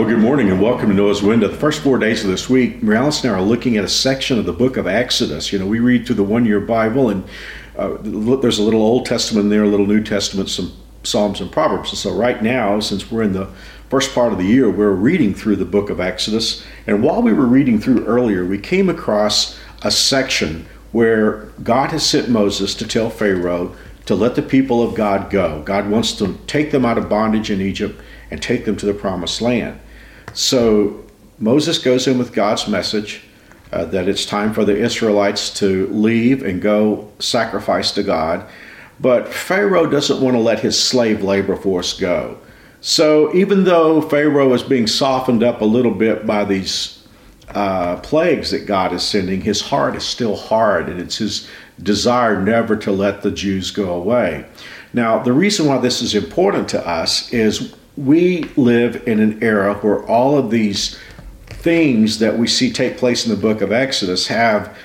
Well, good morning and welcome to Noah's Window. The first four days of this week, Mary Alice and I are looking at a section of the book of Exodus. You know, we read through the one year Bible, and uh, there's a little Old Testament there, a little New Testament, some Psalms and Proverbs. And so, right now, since we're in the first part of the year, we're reading through the book of Exodus. And while we were reading through earlier, we came across a section where God has sent Moses to tell Pharaoh to let the people of God go. God wants to take them out of bondage in Egypt and take them to the promised land. So Moses goes in with God's message uh, that it's time for the Israelites to leave and go sacrifice to God. But Pharaoh doesn't want to let his slave labor force go. So even though Pharaoh is being softened up a little bit by these uh, plagues that God is sending, his heart is still hard, and it's his desire never to let the Jews go away. Now, the reason why this is important to us is we live in an era where all of these things that we see take place in the book of Exodus have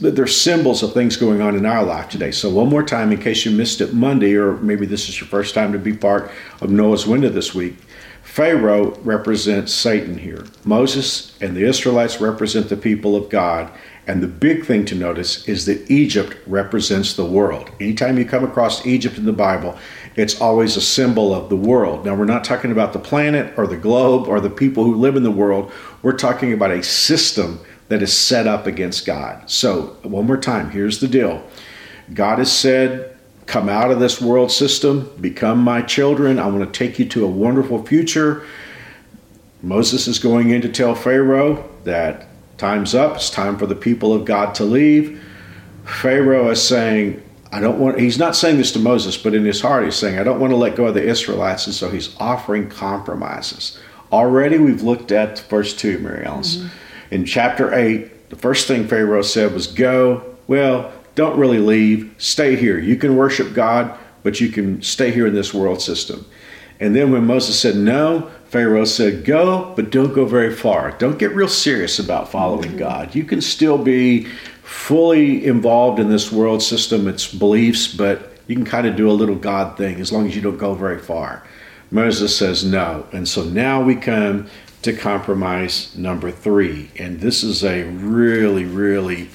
they're symbols of things going on in our life today. So one more time, in case you missed it Monday, or maybe this is your first time to be part of Noah's Window this week, Pharaoh represents Satan here. Moses and the Israelites represent the people of God. And the big thing to notice is that Egypt represents the world. Anytime you come across Egypt in the Bible, it's always a symbol of the world. Now, we're not talking about the planet or the globe or the people who live in the world. We're talking about a system that is set up against God. So, one more time, here's the deal God has said, Come out of this world system, become my children. I want to take you to a wonderful future. Moses is going in to tell Pharaoh that time's up, it's time for the people of God to leave. Pharaoh is saying, I don't want, he's not saying this to Moses, but in his heart he's saying, I don't want to let go of the Israelites. And so he's offering compromises. Already we've looked at verse 2, Mary Alice. Mm-hmm. In chapter 8, the first thing Pharaoh said was, Go. Well, don't really leave. Stay here. You can worship God, but you can stay here in this world system. And then when Moses said no, Pharaoh said, Go, but don't go very far. Don't get real serious about following mm-hmm. God. You can still be fully involved in this world system, its beliefs, but you can kind of do a little God thing as long as you don't go very far. Moses says no. And so now we come to compromise number three. And this is a really, really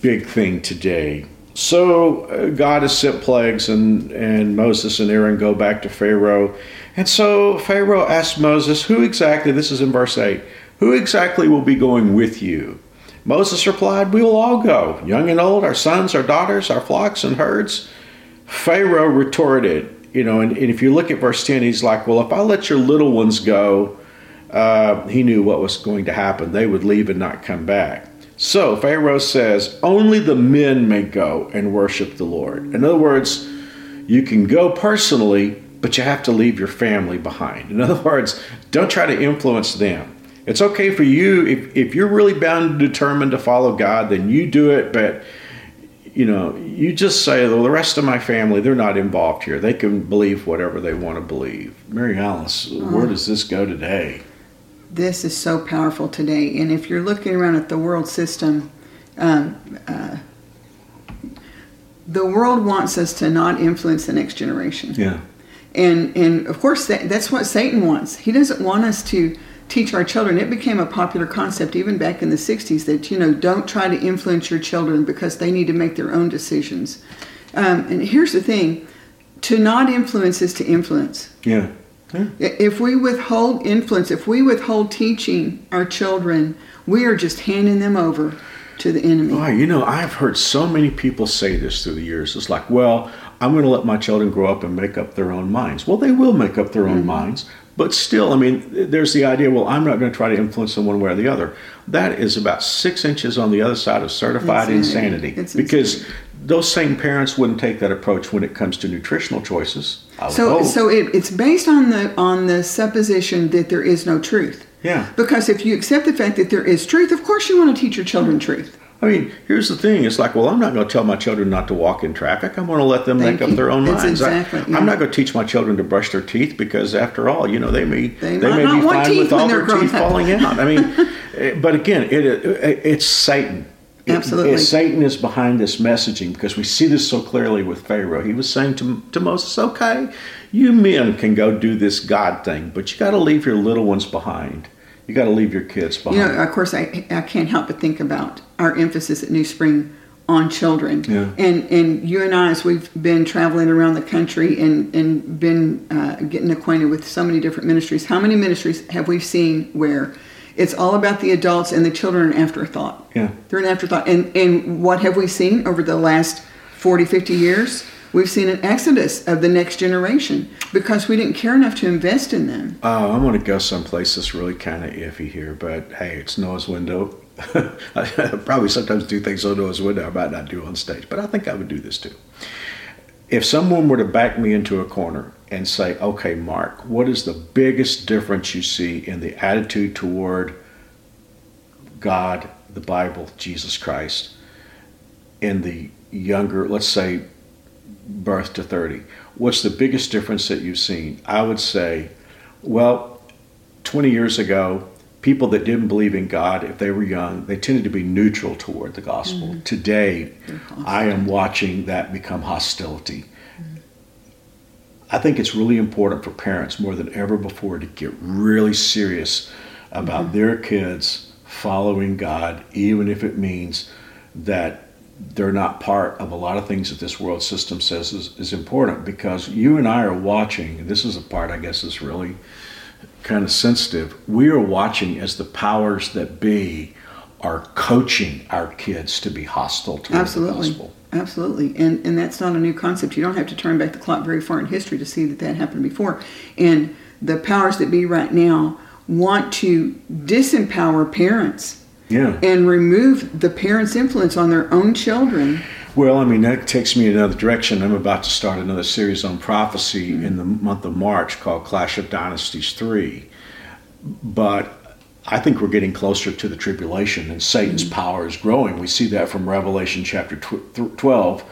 big thing today. So uh, God has sent plagues, and, and Moses and Aaron go back to Pharaoh. And so Pharaoh asks Moses, Who exactly, this is in verse 8, who exactly will be going with you? Moses replied, We will all go, young and old, our sons, our daughters, our flocks and herds. Pharaoh retorted, you know, and, and if you look at verse 10, he's like, Well, if I let your little ones go, uh, he knew what was going to happen. They would leave and not come back. So Pharaoh says, Only the men may go and worship the Lord. In other words, you can go personally, but you have to leave your family behind. In other words, don't try to influence them. It's okay for you if, if you're really bound and determined to follow God, then you do it, but you know, you just say, well, the rest of my family, they're not involved here. They can believe whatever they want to believe. Mary Alice, uh-huh. where does this go today? This is so powerful today. And if you're looking around at the world system, um, uh, the world wants us to not influence the next generation. Yeah. And and of course that, that's what Satan wants. He doesn't want us to teach our children. It became a popular concept even back in the 60s that, you know, don't try to influence your children because they need to make their own decisions. Um, and here's the thing to not influence is to influence. Yeah. yeah. If we withhold influence, if we withhold teaching our children, we are just handing them over to the enemy. Oh, you know, I've heard so many people say this through the years. It's like, well, I'm going to let my children grow up and make up their own minds. Well, they will make up their own mm-hmm. minds, but still, I mean, there's the idea, well, I'm not going to try to influence them one way or the other. That is about six inches on the other side of certified insanity. insanity because insanity. those same parents wouldn't take that approach when it comes to nutritional choices. So, hope. so it, it's based on the on the supposition that there is no truth. Yeah. Because if you accept the fact that there is truth, of course you want to teach your children truth. I mean, here's the thing. It's like, well, I'm not going to tell my children not to walk in traffic. I'm going to let them Thank make you. up their own That's minds. Exactly, I, am not going to teach my children to brush their teeth because, after all, you know, they may they, they may be fine with all their teeth up. falling out. I mean, eh, but again, it, it, it's Satan. It- Absolutely. it- Satan is behind this messaging because we see this so clearly with Pharaoh. He was saying to, to Moses, okay, you men can go do this God thing, but you got to leave your little ones behind. You got to leave your kids behind. You know, of course, I, I can't help but think about our emphasis at New Spring on children. Yeah. And and you and I, as we've been traveling around the country and and been uh, getting acquainted with so many different ministries, how many ministries have we seen where it's all about the adults and the children are an afterthought? Yeah. They're an afterthought. And and what have we seen over the last 40, 50 years? We've seen an exodus of the next generation because we didn't care enough to invest in them. Oh, I'm going to go someplace that's really kind of iffy here, but hey, it's Noah's window. I probably sometimes do things on Noah's window I might not do on stage, but I think I would do this too. If someone were to back me into a corner and say, okay, Mark, what is the biggest difference you see in the attitude toward God, the Bible, Jesus Christ, in the younger, let's say, birth to 30? What's the biggest difference that you've seen? I would say, well, 20 years ago, people that didn't believe in God, if they were young, they tended to be neutral toward the gospel. Mm-hmm. Today, I am watching that become hostility. I think it's really important for parents more than ever before to get really serious about mm-hmm. their kids following God, even if it means that they're not part of a lot of things that this world system says is, is important because you and I are watching, and this is a part I guess is really kind of sensitive. We are watching as the powers that be are coaching our kids to be hostile toward the Absolutely. gospel. Absolutely. And and that's not a new concept. You don't have to turn back the clock very far in history to see that that happened before. And the powers that be right now want to disempower parents Yeah. and remove the parents' influence on their own children. Well, I mean, that takes me in another direction. I'm about to start another series on prophecy in the month of March called Clash of Dynasties 3. But I think we're getting closer to the tribulation, and Satan's power is growing. We see that from Revelation chapter tw- th- 12,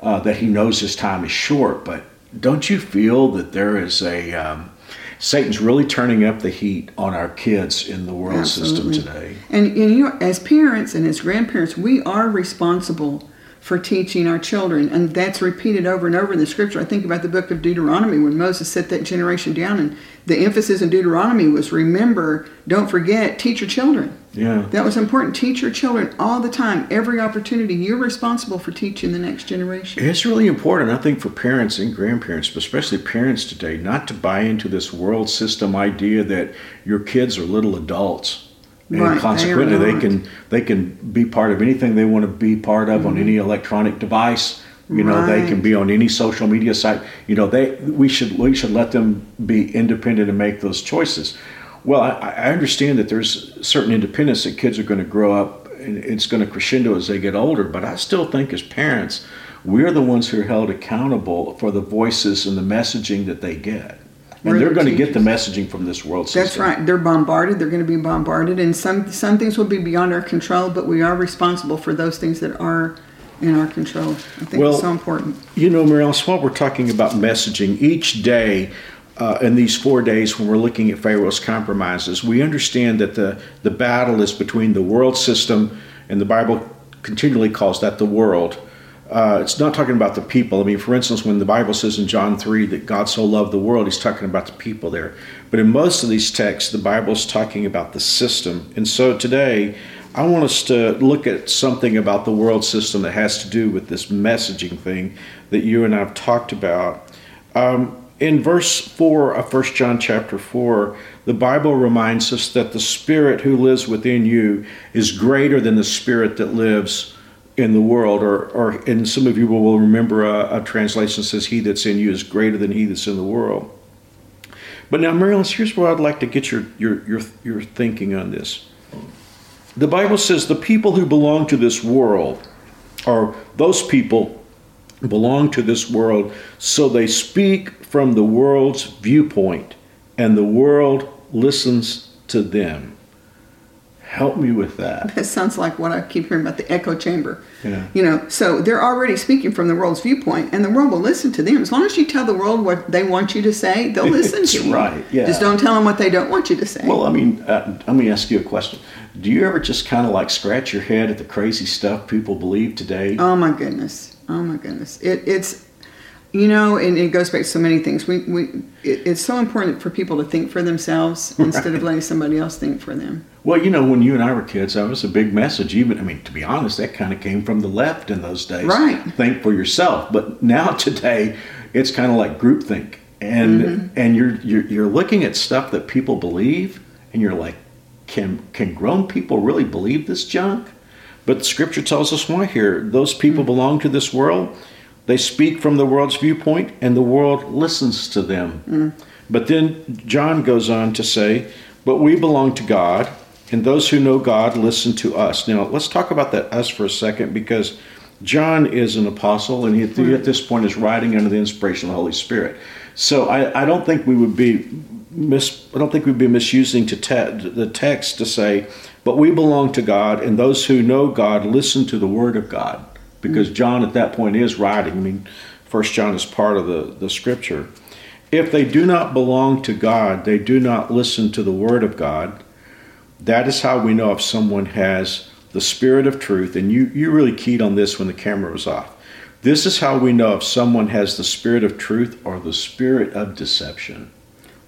uh, that he knows his time is short. But don't you feel that there is a. Um, Satan's really turning up the heat on our kids in the world Absolutely. system today. And, and you, as parents and as grandparents, we are responsible for teaching our children, and that's repeated over and over in the scripture. I think about the book of Deuteronomy when Moses set that generation down, and the emphasis in Deuteronomy was remember, don't forget, teach your children. Yeah. That was important. Teach your children all the time, every opportunity. You're responsible for teaching the next generation. It's really important, I think, for parents and grandparents, but especially parents today, not to buy into this world system idea that your kids are little adults. And Right, consequently, they, not. can they can be part of anything they want to be part of on any electronic device. You know, they can Mm-hmm. Be on any social media site. You know, they we should we should let them be independent and make those choices. Well, I, I understand that there's certain independence that kids are going to grow up, and it's going to crescendo as they get older. But I still think, as parents, we're the ones who are held accountable for the voices and the messaging that they get, and they're going to get the messaging from this world system. That's right. They're bombarded. They're going to be bombarded, and some some things will be beyond our control. But we are responsible for those things that are in our control. I think Well, it's so important. You know, Mary Alice, while we're talking about messaging, each day uh, in these four days when we're looking at Pharaoh's compromises, we understand that the, the battle is between the world system, and the Bible continually calls that the world. Uh, it's not talking about the people. I mean, for instance, when the Bible says in John 3 that God so loved the world, he's talking about the people there. But in most of these texts, the Bible's talking about the system. And so today, I want us to look at something about the world system that has to do with this messaging thing that you and I have talked about. Um, in verse 4 of 1 John chapter 4, the Bible reminds us that the Spirit who lives within you is greater than the Spirit that lives in the world. Or, or and some of you will remember a, a translation says, He that's in you is greater than he that's in the world. But now, Marilyn, here's where I'd like to get your, your, your, your thinking on this. The Bible says the people who belong to this world, or those people belong to this world, so they speak from the world's viewpoint, and the world listens to them. Help me with that. That sounds like what I keep hearing about the echo chamber. Yeah. You know, so they're already speaking from the world's viewpoint, and the world will listen to them. As long as you tell the world what they want you to say, they'll listen to you. right, yeah. Just don't tell them what they don't want you to say. Well, I mean, uh, let me ask you a question. do you ever just kind of like scratch your head at the crazy stuff people believe today? Oh my goodness. Oh my goodness. It, it's, you know, and it goes back to so many things. We, we, it, it's so important for people to think for themselves instead of letting somebody else think for them. Well, you know, when you and I were kids, that was a big message. Even, I mean, to be honest, that kind of came from the left in those days. Right. Think for yourself. But now today, it's kind of like groupthink, and Mm-hmm. and you're, you're you're looking at stuff that people believe, and you're like, can can grown people really believe this junk? But Scripture tells us why here. Those people belong to this world. They speak from the world's viewpoint, and the world listens to them. Mm. But then John goes on to say, But we belong to God, and those who know God listen to us. Now, let's talk about that us for a second because John is an apostle, and he at this point is writing under the inspiration of the Holy Spirit. So I, I don't think we would be mis, I don't think we'd be misusing to te- the text to say, but we belong to God, and those who know God listen to the Word of God, because John at that point is writing. I mean, First John is part of the the Scripture. If they do not belong to God, they do not listen to the Word of God. That is how we know if someone has the Spirit of truth. And you, you really keyed on this when the camera was off. This is how we know if someone has the Spirit of truth or the Spirit of deception.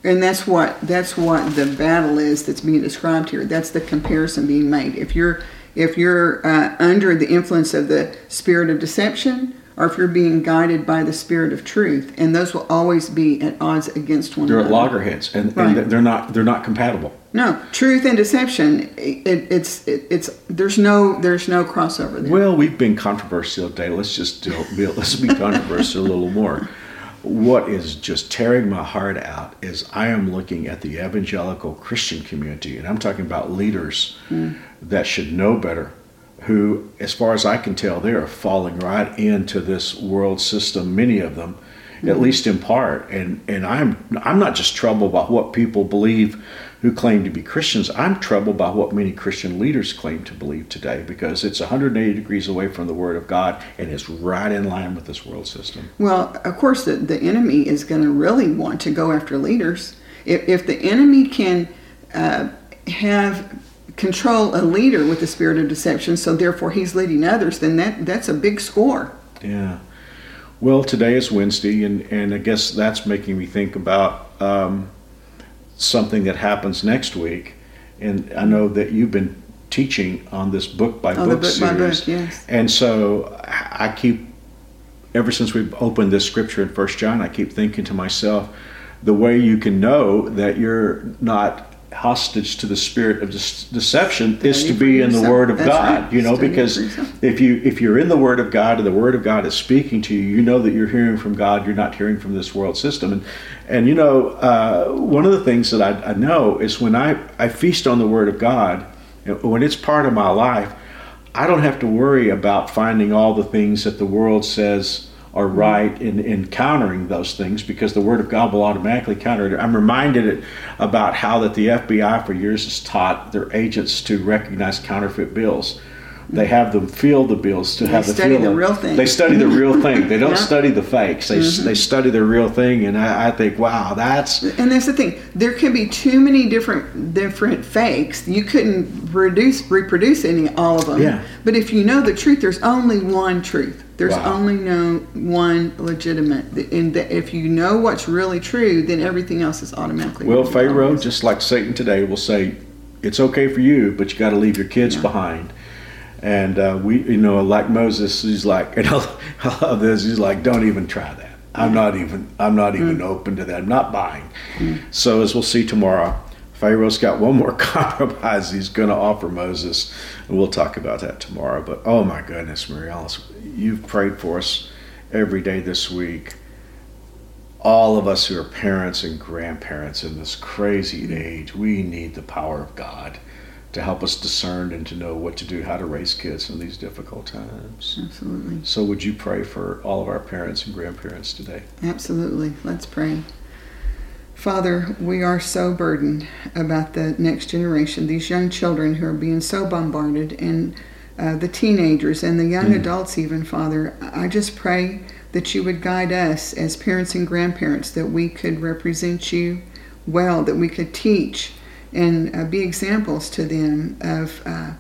And that's what that's what the battle is that's being described here. That's the comparison being made. If you're if you're uh, under the influence of the spirit of deception, or if you're being guided by the spirit of truth, and those will always be at odds against one another. They're at loggerheads, and, Right. and they're not they're not compatible. No, truth and deception. It, it's it, it's there's no there's no crossover there. Well, we've been controversial today. Let's just do, be, let's be controversial a little more. What is just tearing my heart out is I am looking at the evangelical Christian community, and I'm talking about leaders that should know better. Who, as far as I can tell, they are falling right into this world system. Many of them, at least in part. And and I'm I'm not just troubled by what people believe who claim to be Christians. I'm troubled by what many Christian leaders claim to believe today because it's 180 degrees away from the Word of God and it's right in line with this world system. Well, of course, the, the enemy is going to really want to go after leaders. If, if the enemy can uh, have control a leader with the spirit of deception, so therefore he's leading others, then that that's a big score. Yeah. Well, today is Wednesday, and, and I guess that's making me think about um, something that happens next week. And I know that you've been teaching on this book by Oh, book book by series. book, yes. And so I keep, ever since we've opened this scripture in First John, I keep thinking to myself, the way you can know that you're not hostage to the spirit of dece- deception is to be in the. Word of That's God. right. You know, Study because if you if you're in the Word of God and the Word of God is speaking to you, you know that you're hearing from God. You're not hearing from this world system. And and you know, uh, one of the things that I, I know is when I I feast on the Word of God, when it's part of my life, I don't have to worry about finding all the things that the world says are right in, in countering those things because the Word of God will automatically counter it. I'm reminded about how that the FBI for years has taught their agents to recognize counterfeit bills. They have them feel the bills to have the study the real thing. They study the real thing. They don't Yeah. study the fakes. They, mm-hmm. they study the real thing, and I, I think, wow, that's And that's the thing. There can be too many different different fakes. You couldn't reduce reproduce any all of them. Yeah. But if you know the truth, there's only one truth. There's Wow. only no one legitimate. And that if you know what's really true, then everything else is automatically. Well. Pharaoh, just like Satan today, will say, "It's okay for you, but you got to leave your kids Yeah. behind." And uh, we, you know, like Moses, he's like, and I love this. He's like, "Don't even try that. I'm not even. I'm not even Mm. open to that. I'm not buying." So, as we'll see tomorrow, Pharaoh's got one more compromise he's going to offer Moses, and we'll talk about that tomorrow. But oh my goodness, Mary you've prayed for us every day this week all of us who are parents and grandparents in this crazy age, we need the power of God to help us discern and to know what to do, how to raise kids in these difficult times. Absolutely. So, would you pray for all of our parents and grandparents today? Absolutely. Let's pray. Father, we are so burdened about the next generation, these young children who are being so bombarded, and uh, the teenagers and the young adults, even, Father. I just pray that you would guide us as parents and grandparents, that we could represent you well, that we could teach and uh, be examples to them of uh,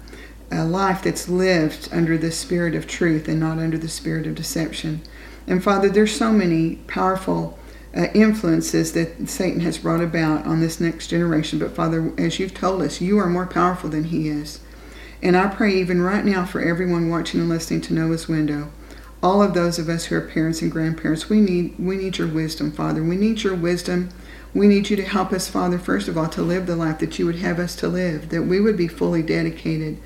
a life that's lived under the spirit of truth and not under the spirit of deception. And Father, there's so many powerful uh, influences that Satan has brought about on this next generation. But Father, as you've told us, you are more powerful than he is. And I pray even right now for everyone watching and listening to Noah's Window, all of those of us who are parents and grandparents, we need we need your wisdom, Father. We need your wisdom. We need you to help us, Father, first of all, to live the life that you would have us to live, that we would be fully dedicated,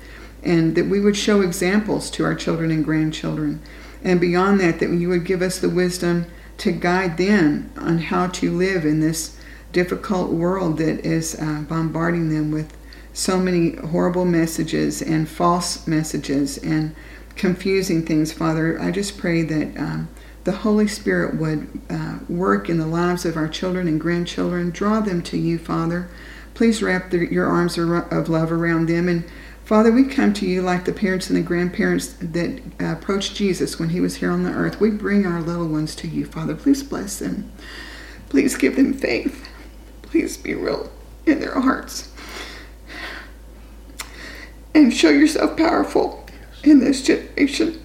and that we would show examples to our children and grandchildren. And beyond that, that you would give us the wisdom to guide them on how to live in this difficult world that is uh, bombarding them with so many horrible messages and false messages and confusing things, Father. I just pray that um, the Holy Spirit would uh, work in the lives of our children and grandchildren. Draw them to you, Father. Please wrap your arms of love around them. And Father, we come to you like the parents and the grandparents that uh, approached Jesus when he was here on the earth. We bring our little ones to you, Father. Please bless them. Please give them faith. Please be real in their hearts. And show yourself powerful in this generation.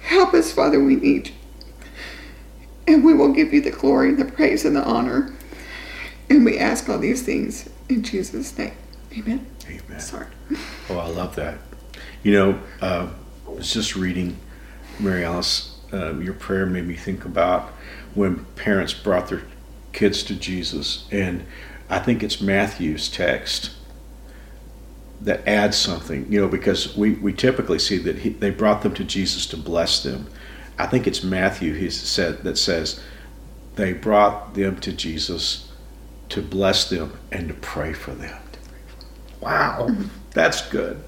Help us, Father, we need you. And we will give you the glory and the praise and the honor. And we ask all these things in Jesus' name. Amen. Amen. Sorry. Oh, I love that. You know, uh, I was just reading, Mary Alice, uh, your prayer made me think about when parents brought their kids to Jesus. And I think it's Matthew's text that adds something, you know, because we, we typically see that he, they brought them to Jesus to bless them. I think it's Matthew he said that says they brought them to Jesus to bless them and to pray for them. Wow, that's good.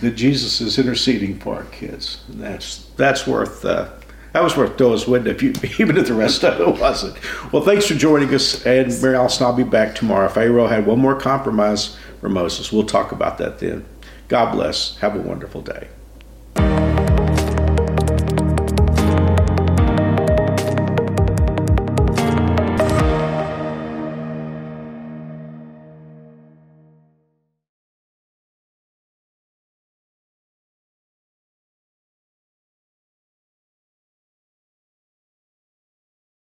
That Jesus is interceding for our kids. And that's that's worth uh, that was worth Noah's window, if you, even if the rest of it wasn't. Well, thanks for joining us, and Mary Alice I'll be back tomorrow. Pharaoh had one more compromise for Moses. We'll talk about that then. God bless. Have a wonderful day.